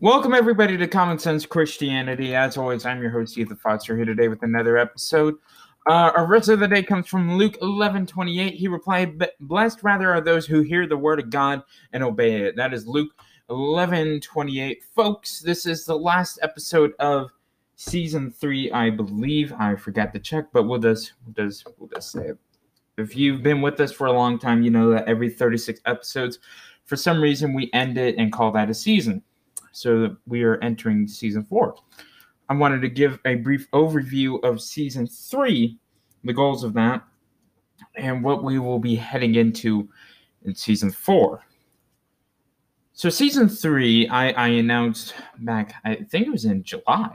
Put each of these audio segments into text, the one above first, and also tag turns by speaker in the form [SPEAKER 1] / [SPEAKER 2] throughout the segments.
[SPEAKER 1] Welcome everybody to Common Sense Christianity. As always, I'm your host Ethan Foster here today with another episode. Uh, our verse of the day comes from Luke 11, 28. He replied, Blessed rather are those who hear the word of God and obey it. That is Luke 11, 28. Folks, this is the last episode of season three, I believe. I forgot to check, but we'll just, we'll just, we'll just say it. If you've been with us for a long time, you know that every 36 episodes, for some reason, we end it and call that a season. So we are entering season four. I wanted to give a brief overview of season three, the goals of that, and what we will be heading into in season four. So, season three, I, I announced back, I think it was in July.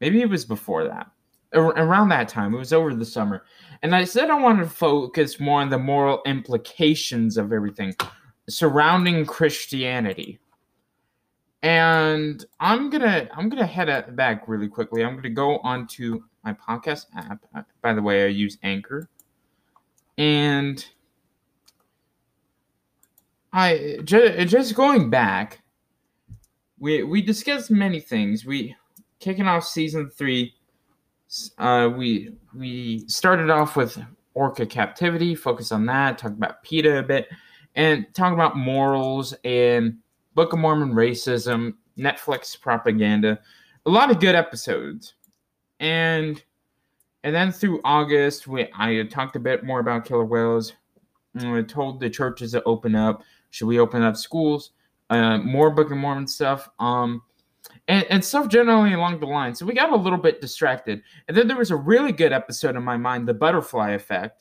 [SPEAKER 1] Maybe it was before that. Around that time, it was over the summer. And I said I wanted to focus more on the moral implications of everything surrounding Christianity. And I'm gonna I'm gonna head back really quickly. I'm gonna go onto my podcast app. By the way, I use Anchor, and I just, just going back. We we discussed many things. We kicking off season three. Uh, we we started off with Orca captivity, focus on that, talk about PETA a bit, and talk about morals and Book of Mormon racism, Netflix propaganda, a lot of good episodes. And and then through August, we I talked a bit more about killer whales. I told the churches to open up. Should we open up schools? Uh, more Book of Mormon stuff. Um, and, and stuff generally along the line. So we got a little bit distracted. And then there was a really good episode in my mind, The Butterfly Effect.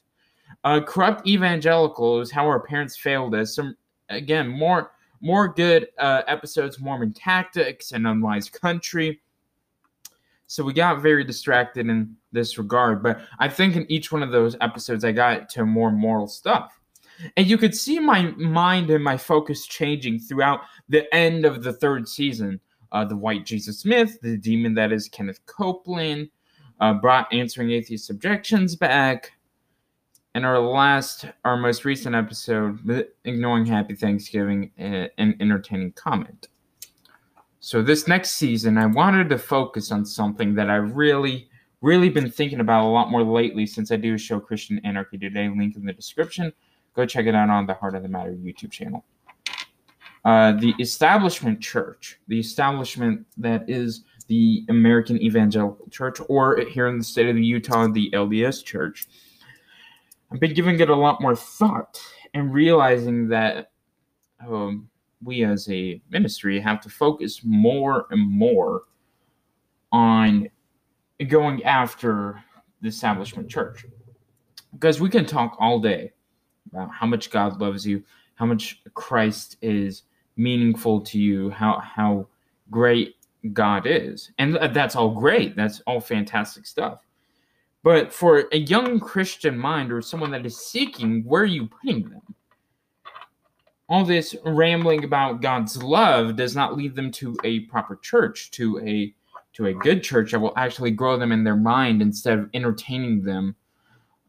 [SPEAKER 1] Uh, corrupt evangelicals, how our parents failed us. Some again more more good uh, episodes, Mormon tactics, and unwise country. So we got very distracted in this regard, but I think in each one of those episodes, I got to more moral stuff. And you could see my mind and my focus changing throughout the end of the third season. Uh, the White Jesus myth, the demon that is Kenneth Copeland, uh, brought answering atheist objections back, and our last, our most recent episode, ignoring Happy Thanksgiving, an entertaining comment. So this next season, I wanted to focus on something that I've really, really been thinking about a lot more lately since I do a show Christian Anarchy Today. Link in the description. Go check it out on the Heart of the Matter YouTube channel. Uh, the establishment church, the establishment that is the American Evangelical Church, or here in the state of Utah, the LDS Church I've been giving it a lot more thought and realizing that um, we as a ministry have to focus more and more on going after the establishment church. Because we can talk all day about how much God loves you, how much Christ is meaningful to you, how how great God is. And that's all great. That's all fantastic stuff. But for a young Christian mind or someone that is seeking, where are you putting them? All this rambling about God's love does not lead them to a proper church, to a to a good church that will actually grow them in their mind instead of entertaining them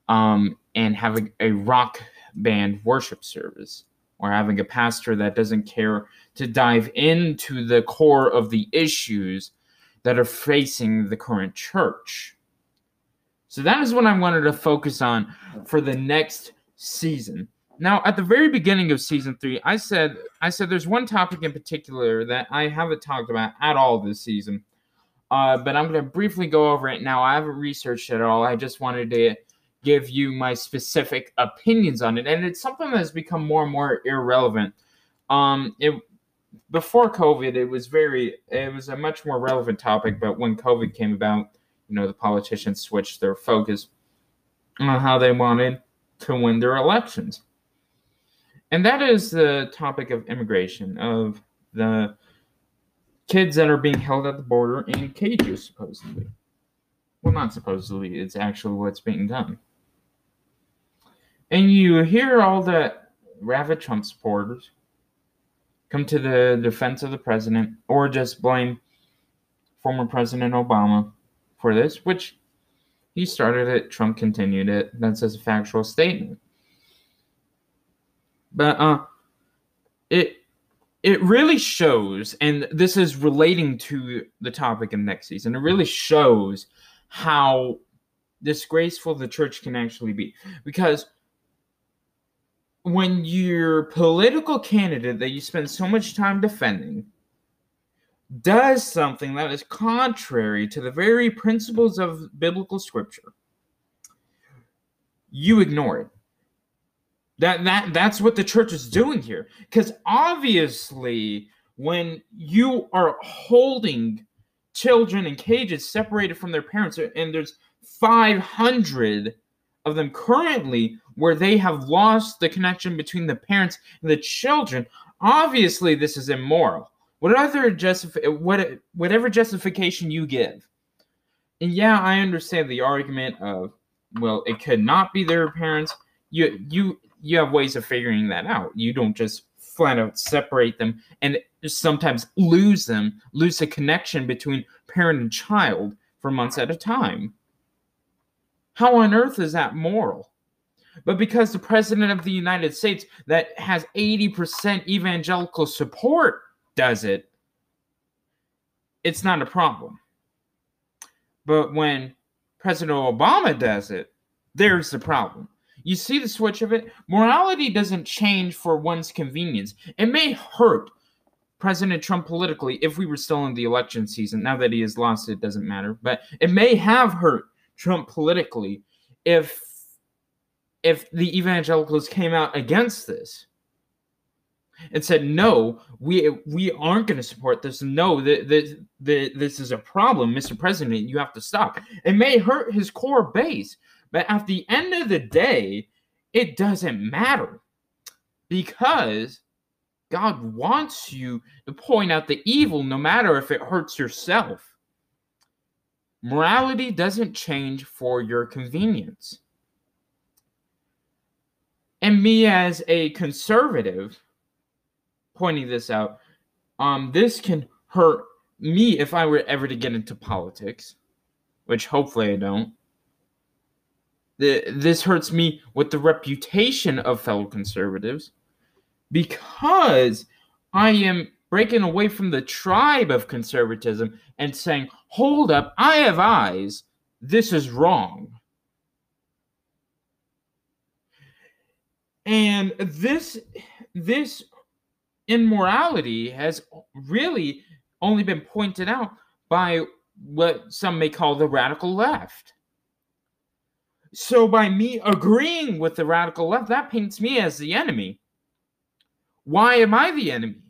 [SPEAKER 1] um, and having a rock band worship service or having a pastor that doesn't care to dive into the core of the issues that are facing the current church. So that is what I wanted to focus on for the next season. Now, at the very beginning of season three, I said I said there's one topic in particular that I haven't talked about at all this season. Uh, but I'm going to briefly go over it now. I haven't researched it at all. I just wanted to give you my specific opinions on it, and it's something that has become more and more irrelevant. Um, it before COVID, it was very, it was a much more relevant topic, but when COVID came about, you know, the politicians switched their focus on how they wanted to win their elections. And that is the topic of immigration, of the kids that are being held at the border in cages, supposedly. Well, not supposedly, it's actually what's being done. And you hear all the rabid Trump supporters come to the defense of the president or just blame former President Obama for this, which he started it, Trump continued it. That's as a factual statement. But uh it it really shows, and this is relating to the topic of next season, it really shows how disgraceful the church can actually be. Because when your political candidate that you spend so much time defending does something that is contrary to the very principles of biblical scripture, you ignore it. That that that's what the church is doing here. Because obviously, when you are holding children in cages separated from their parents, and there's 500 of them currently where they have lost the connection between the parents and the children, obviously this is immoral. Whatever justif- what, whatever justification you give. And yeah, I understand the argument of well, it could not be their parents. You you you have ways of figuring that out. You don't just flat out separate them and sometimes lose them, lose the connection between parent and child for months at a time. How on earth is that moral? But because the president of the United States, that has 80% evangelical support, does it, it's not a problem. But when President Obama does it, there's the problem. You see the switch of it? Morality doesn't change for one's convenience. It may hurt President Trump politically if we were still in the election season. Now that he has lost, it doesn't matter. But it may have hurt Trump politically if if the evangelicals came out against this and said no we we aren't going to support this. No that this is a problem mr president. You have to stop. It may hurt his core base but at the end of the day it doesn't matter because god wants you to point out the evil no matter if it hurts yourself. Morality doesn't change for your convenience. And me as a conservative pointing this out, um, this can hurt me if I were ever to get into politics, which hopefully I don't. The, this hurts me with the reputation of fellow conservatives because I am breaking away from the tribe of conservatism and saying, hold up, I have eyes. This is wrong. And this this immorality has really only been pointed out by what some may call the radical left. So by me agreeing with the radical left, that paints me as the enemy. Why am I the enemy?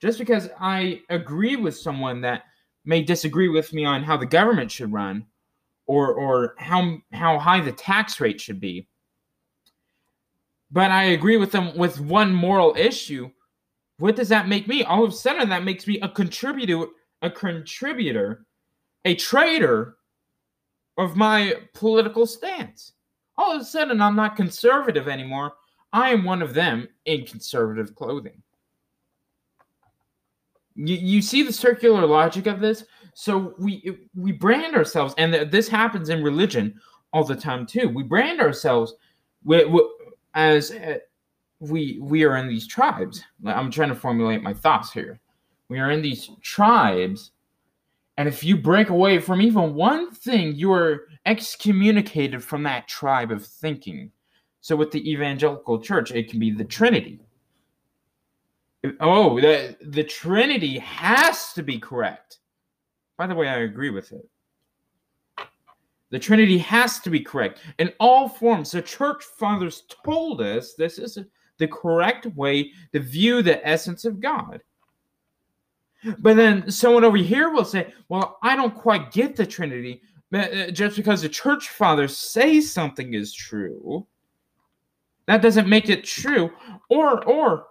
[SPEAKER 1] just because I agree with someone that may disagree with me on how the government should run or or how how high the tax rate should be but I agree with them with one moral issue what does that make me? All of a sudden that makes me a contributor a contributor a traitor of my political stance. All of a sudden I'm not conservative anymore. I am one of them in conservative clothing. You, you see the circular logic of this? So we we brand ourselves and this happens in religion all the time too. We brand ourselves as uh, we we are in these tribes i'm trying to formulate my thoughts here we are in these tribes and if you break away from even one thing you are excommunicated from that tribe of thinking so with the evangelical church it can be the trinity Oh, the the Trinity has to be correct. By the way, I agree with it. The Trinity has to be correct in all forms. The church fathers told us this is the correct way to view the essence of God. But then someone over here will say, Well, I don't quite get the Trinity. Uh, just because the church fathers say something is true, that doesn't make it true. Or, or,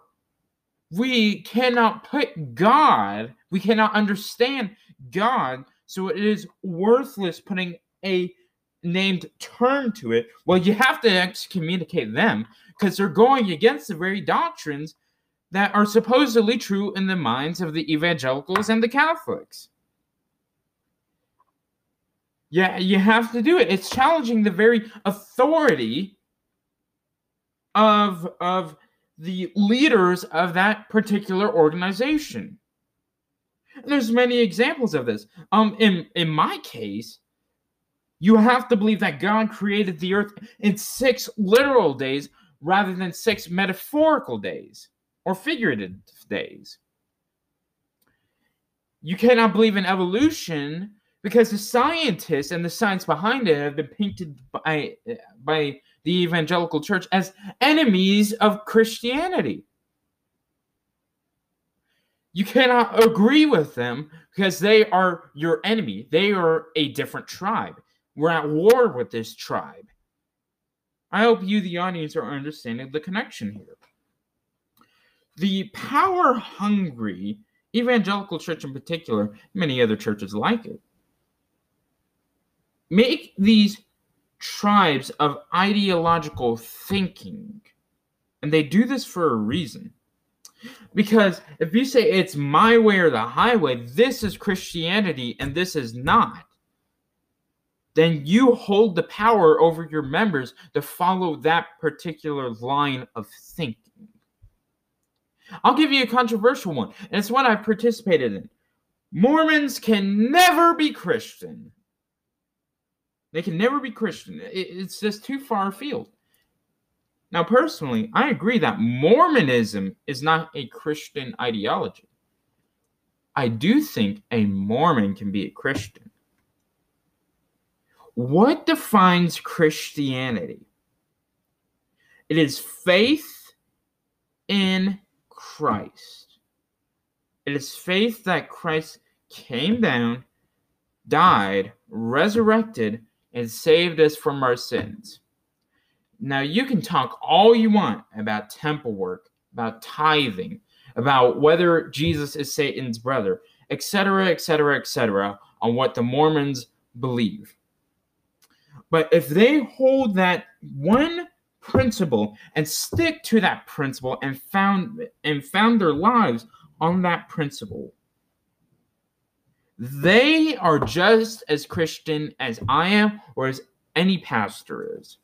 [SPEAKER 1] we cannot put God, we cannot understand God, so it is worthless putting a named term to it. Well, you have to excommunicate them because they're going against the very doctrines that are supposedly true in the minds of the evangelicals and the Catholics. Yeah, you have to do it. It's challenging the very authority of of the leaders of that particular organization. And there's many examples of this. Um, in in my case, you have to believe that God created the earth in six literal days rather than six metaphorical days or figurative days. You cannot believe in evolution because the scientists and the science behind it have been painted by by the evangelical church as enemies of Christianity. You cannot agree with them because they are your enemy. They are a different tribe. We're at war with this tribe. I hope you, the audience, are understanding the connection here. The power hungry evangelical church, in particular, many other churches like it, make these tribes of ideological thinking. And they do this for a reason. Because if you say it's my way or the highway, this is Christianity and this is not, then you hold the power over your members to follow that particular line of thinking. I'll give you a controversial one, and it's one I've participated in. Mormons can never be Christian. They can never be Christian. It's just too far afield. Now, personally, I agree that Mormonism is not a Christian ideology. I do think a Mormon can be a Christian. What defines Christianity? It is faith in Christ. It is faith that Christ came down, died, resurrected, and saved us from our sins. Now, you can talk all you want about temple work, about tithing, about whether Jesus is Satan's brother, etc., etc., etc., on what the Mormons believe. But if they hold that one principle and stick to that principle and found and found their lives on that principle, they are just as Christian as I am or as any pastor is.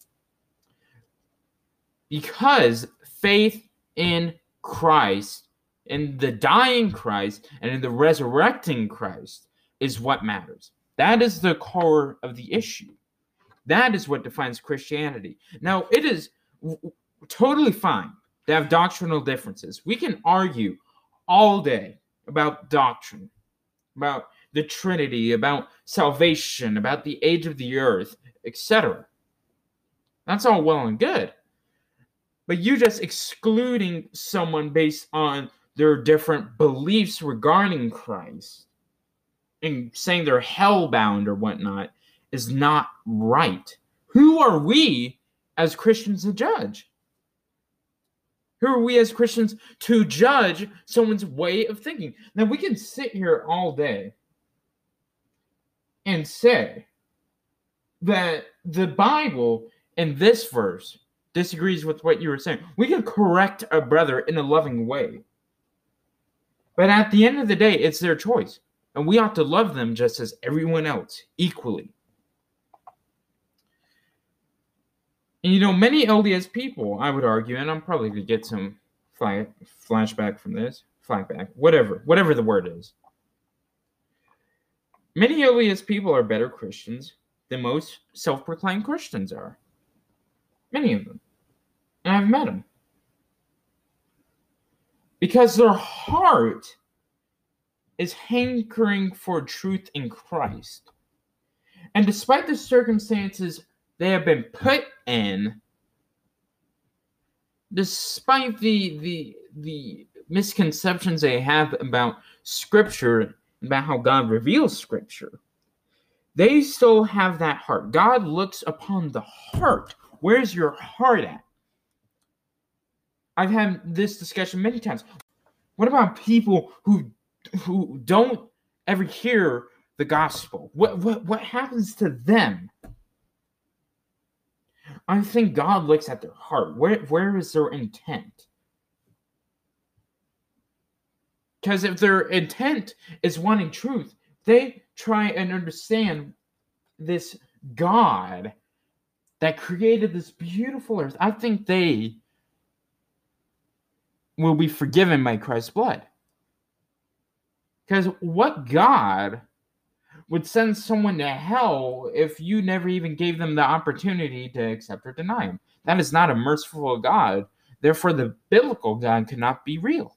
[SPEAKER 1] Because faith in Christ, in the dying Christ, and in the resurrecting Christ is what matters. That is the core of the issue. That is what defines Christianity. Now, it is w- totally fine to have doctrinal differences. We can argue all day about doctrine, about the Trinity, about salvation, about the age of the earth, etc. That's all well and good. But you just excluding someone based on their different beliefs regarding Christ and saying they're hellbound or whatnot is not right. Who are we as Christians to judge? Who are we as Christians to judge someone's way of thinking? Now, we can sit here all day and say that the Bible in this verse disagrees with what you were saying. We can correct a brother in a loving way. But at the end of the day, it's their choice. And we ought to love them just as everyone else, equally. And you know, many LDS people, I would argue, and I'm probably going to get some fly, flashback from this, flashback, whatever, whatever the word is. Many LDS people are better Christians than most self proclaimed Christians are. Many of them. And I've met them. Because their heart is hankering for truth in Christ. And despite the circumstances they have been put in, despite the the the misconceptions they have about Scripture about how God reveals scripture, they still have that heart. God looks upon the heart. Where's your heart at? I've had this discussion many times. What about people who who don't ever hear the gospel? What what what happens to them? I think God looks at their heart. Where where is their intent? Because if their intent is wanting truth, they try and understand this God that created this beautiful earth. I think they will be forgiven by Christ's blood. Because what God would send someone to hell if you never even gave them the opportunity to accept or deny him? That is not a merciful God. Therefore, the biblical God could not be real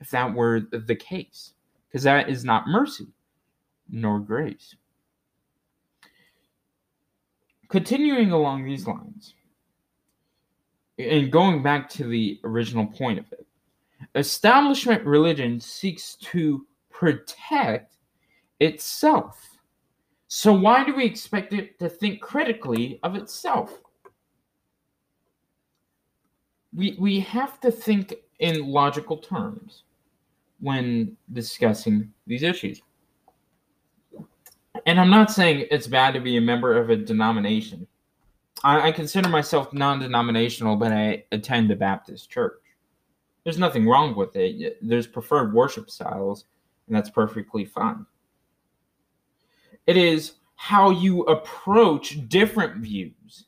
[SPEAKER 1] if that were the case, because that is not mercy nor grace. Continuing along these lines, and going back to the original point of it, establishment religion seeks to protect itself. So, why do we expect it to think critically of itself? We, we have to think in logical terms when discussing these issues. And I'm not saying it's bad to be a member of a denomination. I, I consider myself non denominational, but I attend a Baptist church. There's nothing wrong with it. There's preferred worship styles, and that's perfectly fine. It is how you approach different views.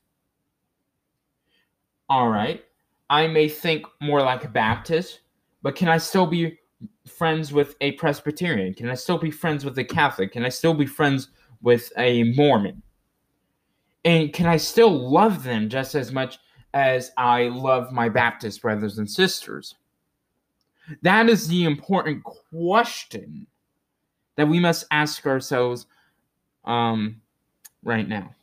[SPEAKER 1] All right, I may think more like a Baptist, but can I still be friends with a Presbyterian? Can I still be friends with a Catholic? Can I still be friends with a Mormon? And can I still love them just as much as I love my Baptist brothers and sisters? That is the important question that we must ask ourselves um, right now.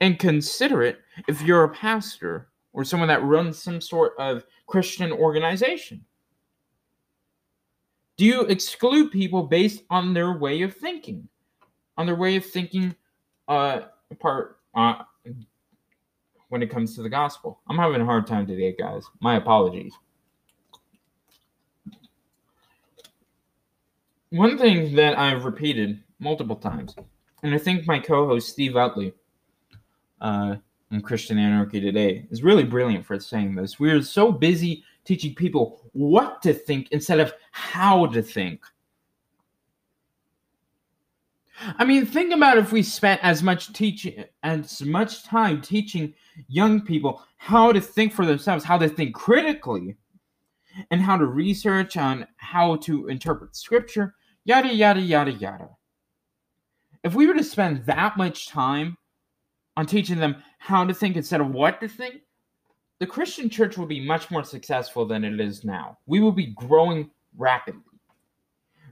[SPEAKER 1] And consider it if you're a pastor or someone that runs some sort of Christian organization. Do you exclude people based on their way of thinking? On their way of thinking uh, part uh, when it comes to the gospel? I'm having a hard time today, guys. My apologies. One thing that I've repeated multiple times, and I think my co host Steve Utley uh, on Christian Anarchy Today is really brilliant for saying this. We are so busy teaching people what to think instead of how to think. I mean, think about if we spent as much teaching as much time teaching young people how to think for themselves, how to think critically, and how to research on how to interpret scripture, yada yada yada yada. If we were to spend that much time on teaching them how to think instead of what to think, the Christian church will be much more successful than it is now. We will be growing rapidly.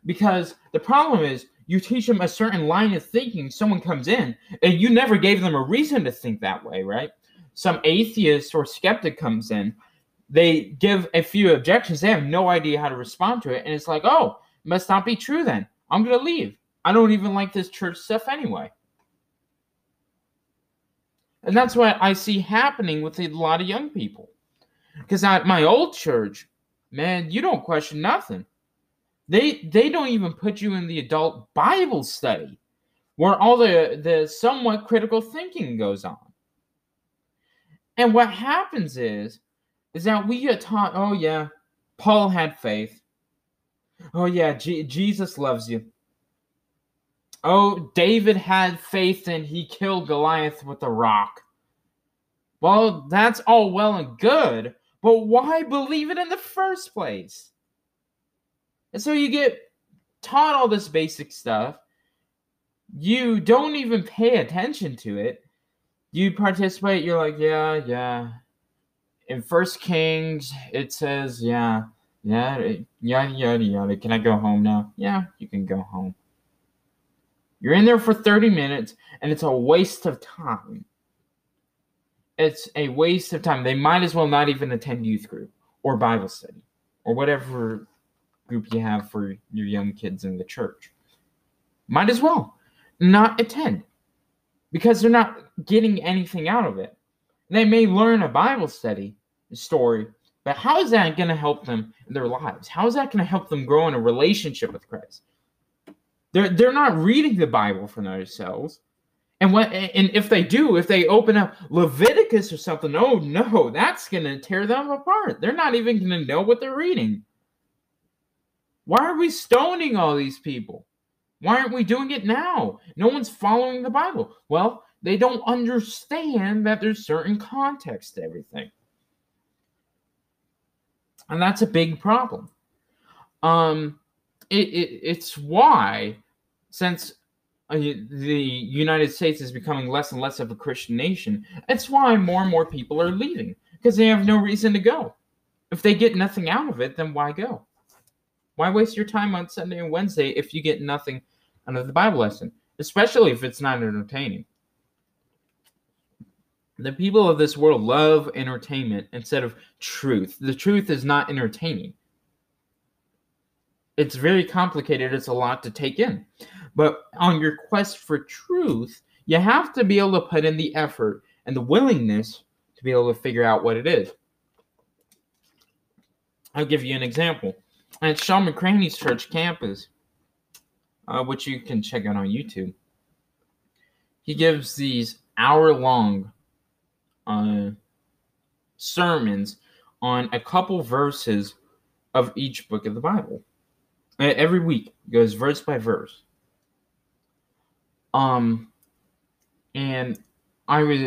[SPEAKER 1] Because the problem is, you teach them a certain line of thinking, someone comes in, and you never gave them a reason to think that way, right? Some atheist or skeptic comes in, they give a few objections, they have no idea how to respond to it, and it's like, oh, must not be true then. I'm going to leave. I don't even like this church stuff anyway. And that's what I see happening with a lot of young people. Because at my old church, man, you don't question nothing. They they don't even put you in the adult Bible study where all the, the somewhat critical thinking goes on. And what happens is, is that we get taught, oh yeah, Paul had faith. Oh yeah, G- Jesus loves you. Oh, David had faith and he killed Goliath with a rock. Well, that's all well and good, but why believe it in the first place? And so you get taught all this basic stuff. You don't even pay attention to it. You participate, you're like, yeah, yeah. In First Kings, it says, yeah, yeah, yada, yada, yada. Can I go home now? Yeah, you can go home. You're in there for 30 minutes and it's a waste of time. It's a waste of time. They might as well not even attend youth group or Bible study or whatever group you have for your young kids in the church. Might as well not attend because they're not getting anything out of it. They may learn a Bible study story, but how is that going to help them in their lives? How is that going to help them grow in a relationship with Christ? They're they're not reading the Bible for themselves. And what and if they do, if they open up Leviticus or something, oh no, that's gonna tear them apart. They're not even gonna know what they're reading. Why are we stoning all these people? Why aren't we doing it now? No one's following the Bible. Well, they don't understand that there's certain context to everything. And that's a big problem. Um, it, it it's why, since uh, the United States is becoming less and less of a Christian nation, it's why more and more people are leaving because they have no reason to go. If they get nothing out of it, then why go? Why waste your time on Sunday and Wednesday if you get nothing out of the Bible lesson, especially if it's not entertaining? The people of this world love entertainment instead of truth. The truth is not entertaining. It's very complicated, it's a lot to take in. But on your quest for truth, you have to be able to put in the effort and the willingness to be able to figure out what it is. I'll give you an example. At Shawn McCraney's church campus, uh, which you can check out on YouTube, he gives these hour long uh, sermons on a couple verses of each book of the Bible. Every week goes verse by verse. Um, and I was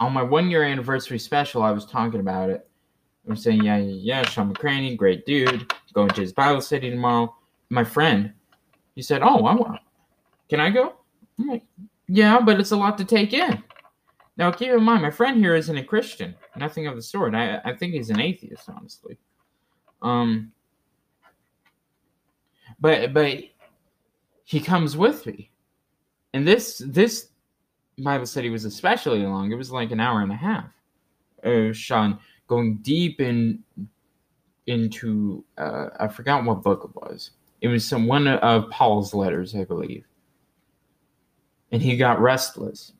[SPEAKER 1] on my one year anniversary special. I was talking about it. I'm saying, yeah, yeah, Shawn McCraney, great dude. Going to his Bible study tomorrow. My friend, he said, "Oh, I want. Can I go?" I'm like, "Yeah, but it's a lot to take in." Now, keep in mind, my friend here isn't a Christian. Nothing of the sort. I, I think he's an atheist, honestly. Um, but but he comes with me, and this this Bible study was especially long. It was like an hour and a half. Uh, Shawn going deep in into uh, I forgot what book it was. It was some one of Paul's letters, I believe. And he got restless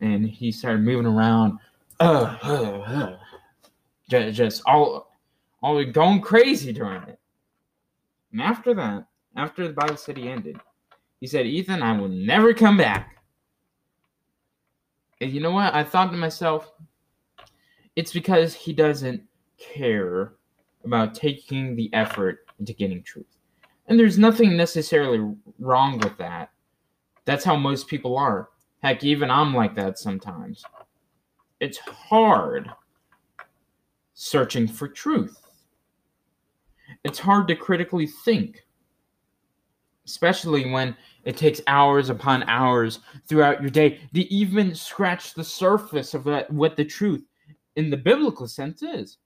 [SPEAKER 1] and he started moving around, uh, uh, uh, just, just all, all going crazy during it. And after that, after the Bible study ended, he said, Ethan, I will never come back. And you know what? I thought to myself, it's because he doesn't care about taking the effort into getting truth. And there's nothing necessarily wrong with that. That's how most people are. Heck, even I'm like that sometimes. It's hard searching for truth. It's hard to critically think, especially when it takes hours upon hours throughout your day to even scratch the surface of what the truth in the biblical sense is.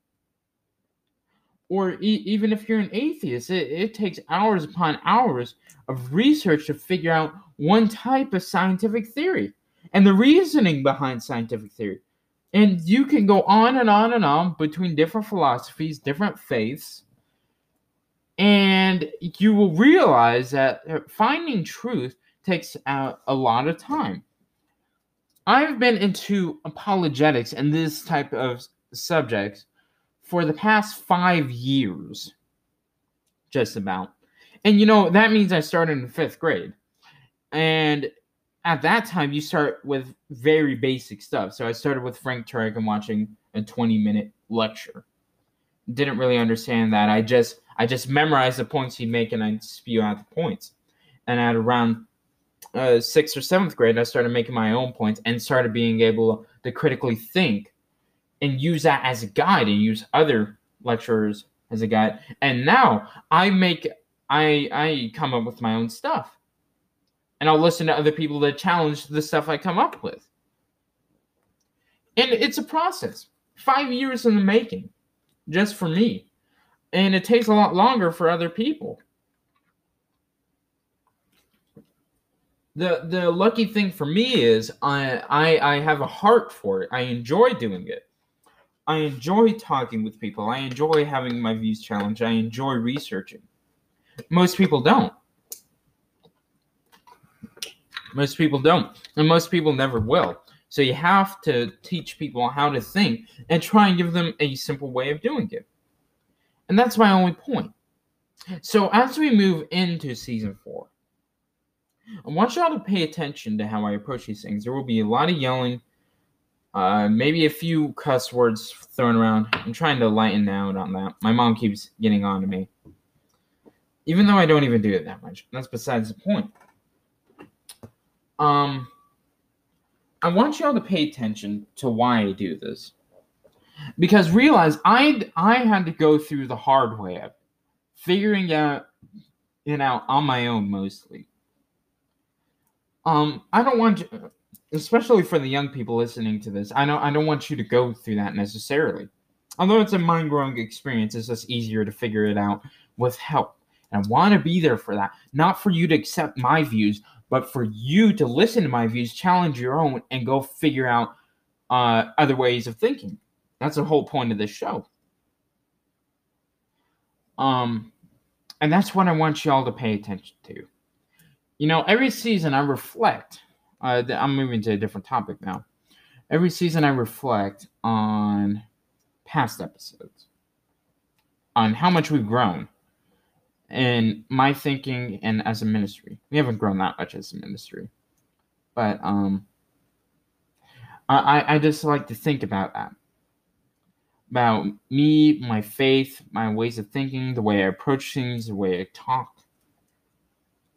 [SPEAKER 1] Or e- even if you're an atheist, it, it takes hours upon hours of research to figure out one type of scientific theory and the reasoning behind scientific theory. And you can go on and on and on between different philosophies, different faiths, and you will realize that finding truth takes a, a lot of time. I've been into apologetics and this type of subjects for the past five years, just about. And you know, that means I started in fifth grade. And at that time, you start with very basic stuff. So I started with Frank Turek and watching a 20 minute lecture. Didn't really understand that. I just I just memorized the points he'd make and I'd spew out the points. And at around uh, sixth or seventh grade, I started making my own points and started being able to critically think and use that as a guide and use other lecturers as a guide. And now I make I I come up with my own stuff. And I'll listen to other people that challenge the stuff I come up with. And it's a process. Five years in the making, just for me. And it takes a lot longer for other people. The the lucky thing for me is I I, I have a heart for it. I enjoy doing it. I enjoy talking with people. I enjoy having my views challenged. I enjoy researching. Most people don't. Most people don't. And most people never will. So you have to teach people how to think and try and give them a simple way of doing it. And that's my only point. So as we move into season four, I want y'all to pay attention to how I approach these things. There will be a lot of yelling, uh, maybe a few cuss words thrown around. I'm trying to lighten out on that. My mom keeps getting on to me. Even though I don't even do it that much. That's besides the point. Um, I want y'all to pay attention to why I do this. Because realize I I had to go through the hard way of figuring out it out on my own mostly. Um, I don't want you, especially for the young people listening to this. I don't I don't want you to go through that necessarily. Although it's a mind growing experience, it's just easier to figure it out with help. And I want to be there for that, not for you to accept my views, but for you to listen to my views, challenge your own, and go figure out uh, other ways of thinking. That's the whole point of this show. Um, and that's what I want y'all to pay attention to. You know, every season I reflect. Uh, I'm moving to a different topic now. Every season I reflect on past episodes, on how much we've grown, and my thinking and as a ministry. We haven't grown that much as a ministry, but um, I I just like to think about that about me, my faith, my ways of thinking, the way I approach things, the way I talk,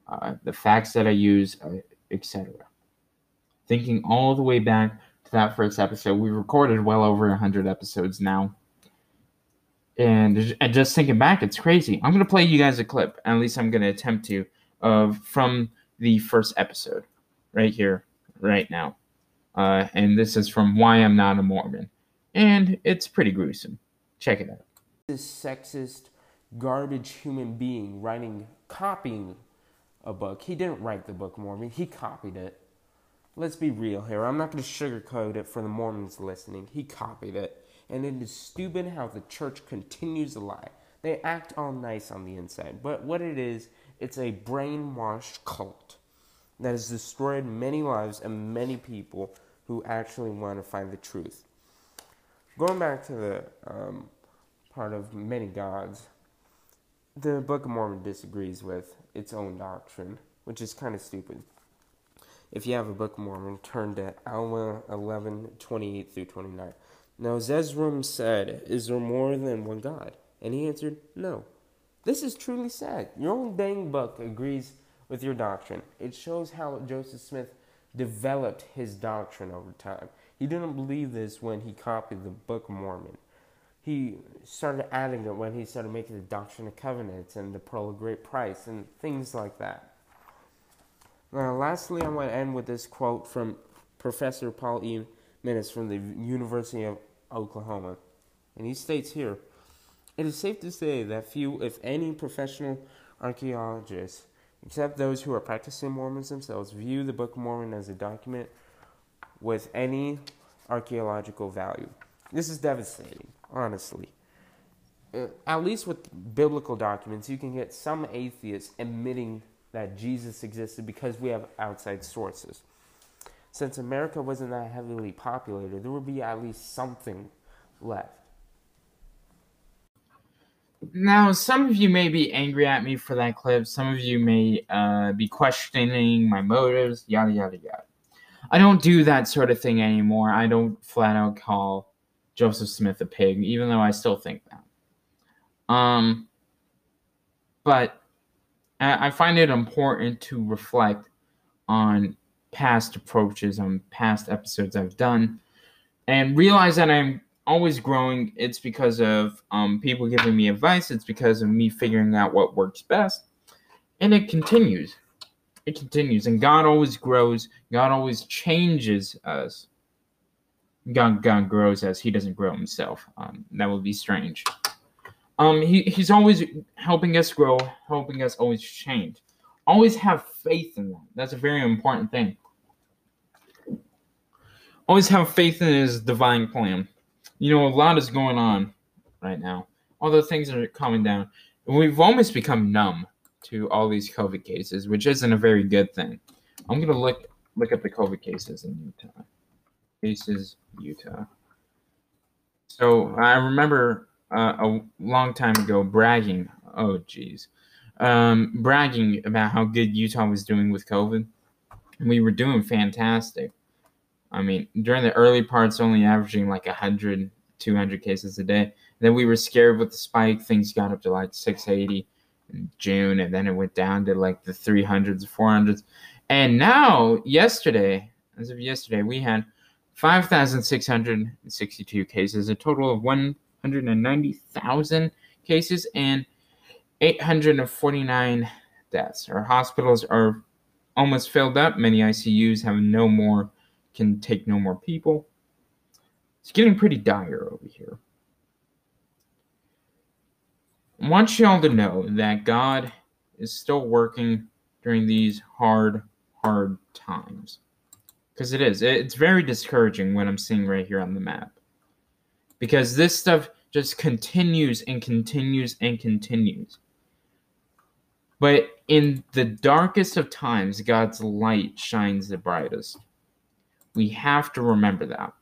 [SPEAKER 1] uh, the facts that I use, uh, etc. Thinking all the way back to that first episode, we recorded well over 100 episodes now. And, and just thinking back, it's crazy. I'm going to play you guys a clip, at least I'm going to attempt to, of from the first episode right here, right now. Uh, and this is from Why I'm Not a Mormon and it's pretty gruesome. Check it out.
[SPEAKER 2] This sexist, garbage human being writing, copying a book. He didn't write the Book Mormon, he copied it. Let's be real here. I'm not going to sugarcoat it for the Mormons listening. He copied it. And it is stupid how the church continues to lie. They act all nice on the inside, but what it is, it's a brainwashed cult that has destroyed many lives and many people who actually want to find the truth going back to the um, part of many gods, the Book of Mormon disagrees with its own doctrine, which is kind of stupid. If you have a Book of Mormon, turn to Alma 11 28 through 29. Now, Zeezrom said, Is there more than one God? And he answered, No. This is truly sad. Your own dang book agrees with your doctrine. It shows how Joseph Smith developed his doctrine over time. He didn't believe this when he copied the Book of Mormon. He started adding it when he started making the Doctrine of Covenants and the Pearl of Great Price and things like that. Now, lastly, I want to end with this quote from Professor Paul E. Minnis from the University of Oklahoma. And he states here It is safe to say that few, if any, professional archaeologists, except those who are practicing Mormons themselves, view the Book of Mormon as a document with any archaeological value. This is devastating, honestly. Uh, at least with biblical documents, you can get some atheists admitting that Jesus existed because we have outside sources. Since America wasn't that heavily populated, there would be at least something left.
[SPEAKER 1] Now, some of you may be angry at me for that clip. Some of you may uh, be questioning my motives, yada, yada, yada. I don't do that sort of thing anymore. I don't flat out call Joseph Smith a pig, even though I still think that. Um, but I find it important to reflect on past approaches, on past episodes I've done, and realize that I'm always growing. It's because of um, people giving me advice, it's because of me figuring out what works best, and it continues it continues, and God always grows. God always changes us. God, God grows as He doesn't grow Himself. Um, that would be strange. Um, he, he's always helping us grow, helping us always change. Always have faith in that. That's a very important thing. Always have faith in His divine plan. You know, a lot is going on right now. Although things are calming down, we've almost become numb to all these COVID cases, which isn't a very good thing. I'm gonna look look at the COVID cases in Utah. Cases Utah. So I remember uh, a long time ago bragging. Oh, geez, um, bragging about how good Utah was doing with COVID. We were doing fantastic. I mean, during the early parts, only averaging like 100, 200 cases a day. Then we were scared with the spike. Things got up to like 680 June, and then it went down to like the 300s, 400s. And now, yesterday, as of yesterday, we had 5,662 cases, a total of 190,000 cases, and 849 deaths. Our hospitals are almost filled up. Many ICUs have no more, can take no more people. It's getting pretty dire over here. I want y'all to know that God is still working during these hard, hard times. Because it is. It's very discouraging when I'm seeing right here on the map. Because this stuff just continues and continues and continues. But in the darkest of times, God's light shines the brightest. We have to remember that.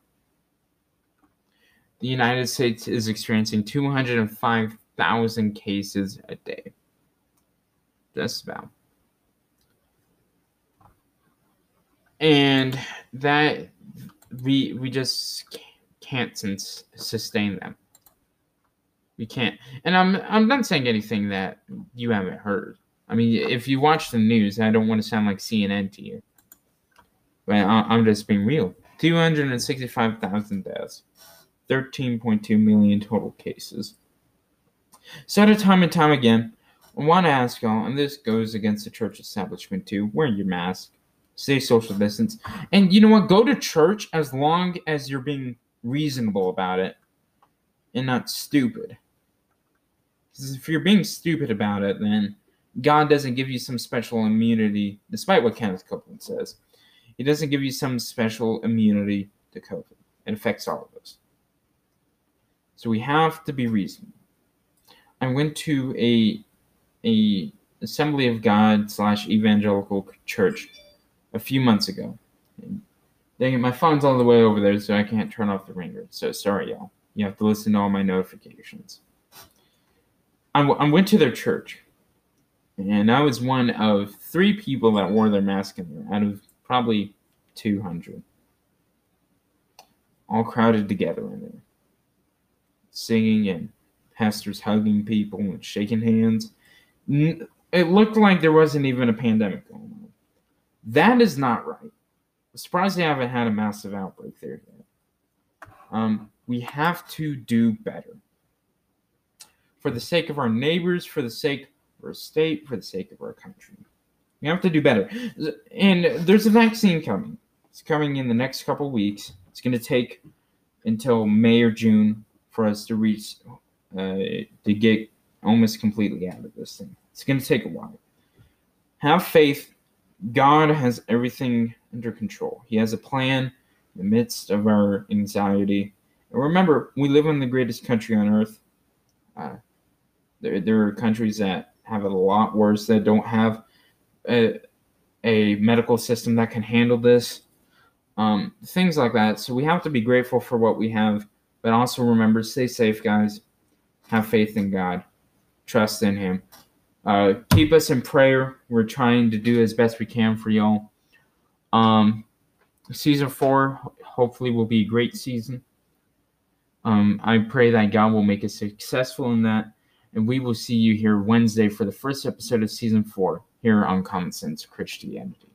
[SPEAKER 1] The United States is experiencing 205,000 cases a day. Just about. And that we we just can't sustain them. We can't. And I'm I'm not saying anything that you haven't heard. I mean, if you watch the news, I don't want to sound like CNN to you, but I'm just being real. 265,000 deaths, 13.2 million total cases. At time and time again, I want to ask y'all, and this goes against the church establishment too wear your mask, stay social distance, and you know what? Go to church as long as you're being reasonable about it and not stupid. Because if you're being stupid about it, then God doesn't give you some special immunity, despite what Kenneth Copeland says. He doesn't give you some special immunity to COVID. It affects all of us. So we have to be reasonable. I went to a a Assembly of God slash evangelical church a few months ago. dang it, my phone's all the way over there, so I can't turn off the ringer. So sorry, y'all. You have to listen to all my notifications. I, w- I went to their church and I was one of three people that wore their mask in there out of probably 200. All crowded together in there. Singing and pastors hugging people and shaking hands. It looked like there wasn't even a pandemic going on. That is not right. I'm surprised they haven't had a massive outbreak there yet. Um, we have to do better. For the sake of our neighbors, for the sake of our state, for the sake of our country. We have to do better. And there's a vaccine coming. It's coming in the next couple weeks. It's going to take until May or June for us to reach to get almost completely out of this thing. It's going to take a while. Have faith. God has everything under control. He has a plan in the midst of our anxiety. And remember, we live in the greatest country on earth. Uh, there, there are countries that have it a lot worse that don't have a, a medical system that can handle this. Um, things like that. So we have to be grateful for what we have, but also remember stay safe, guys. Have faith in God, trust in Him. Uh, keep us in prayer. We're trying to do as best we can for y'all. Um, season four hopefully will be a great season. Um, I pray that God will make us successful in that and we will see you here Wednesday for the first episode of season four here on Common Sense Christianity.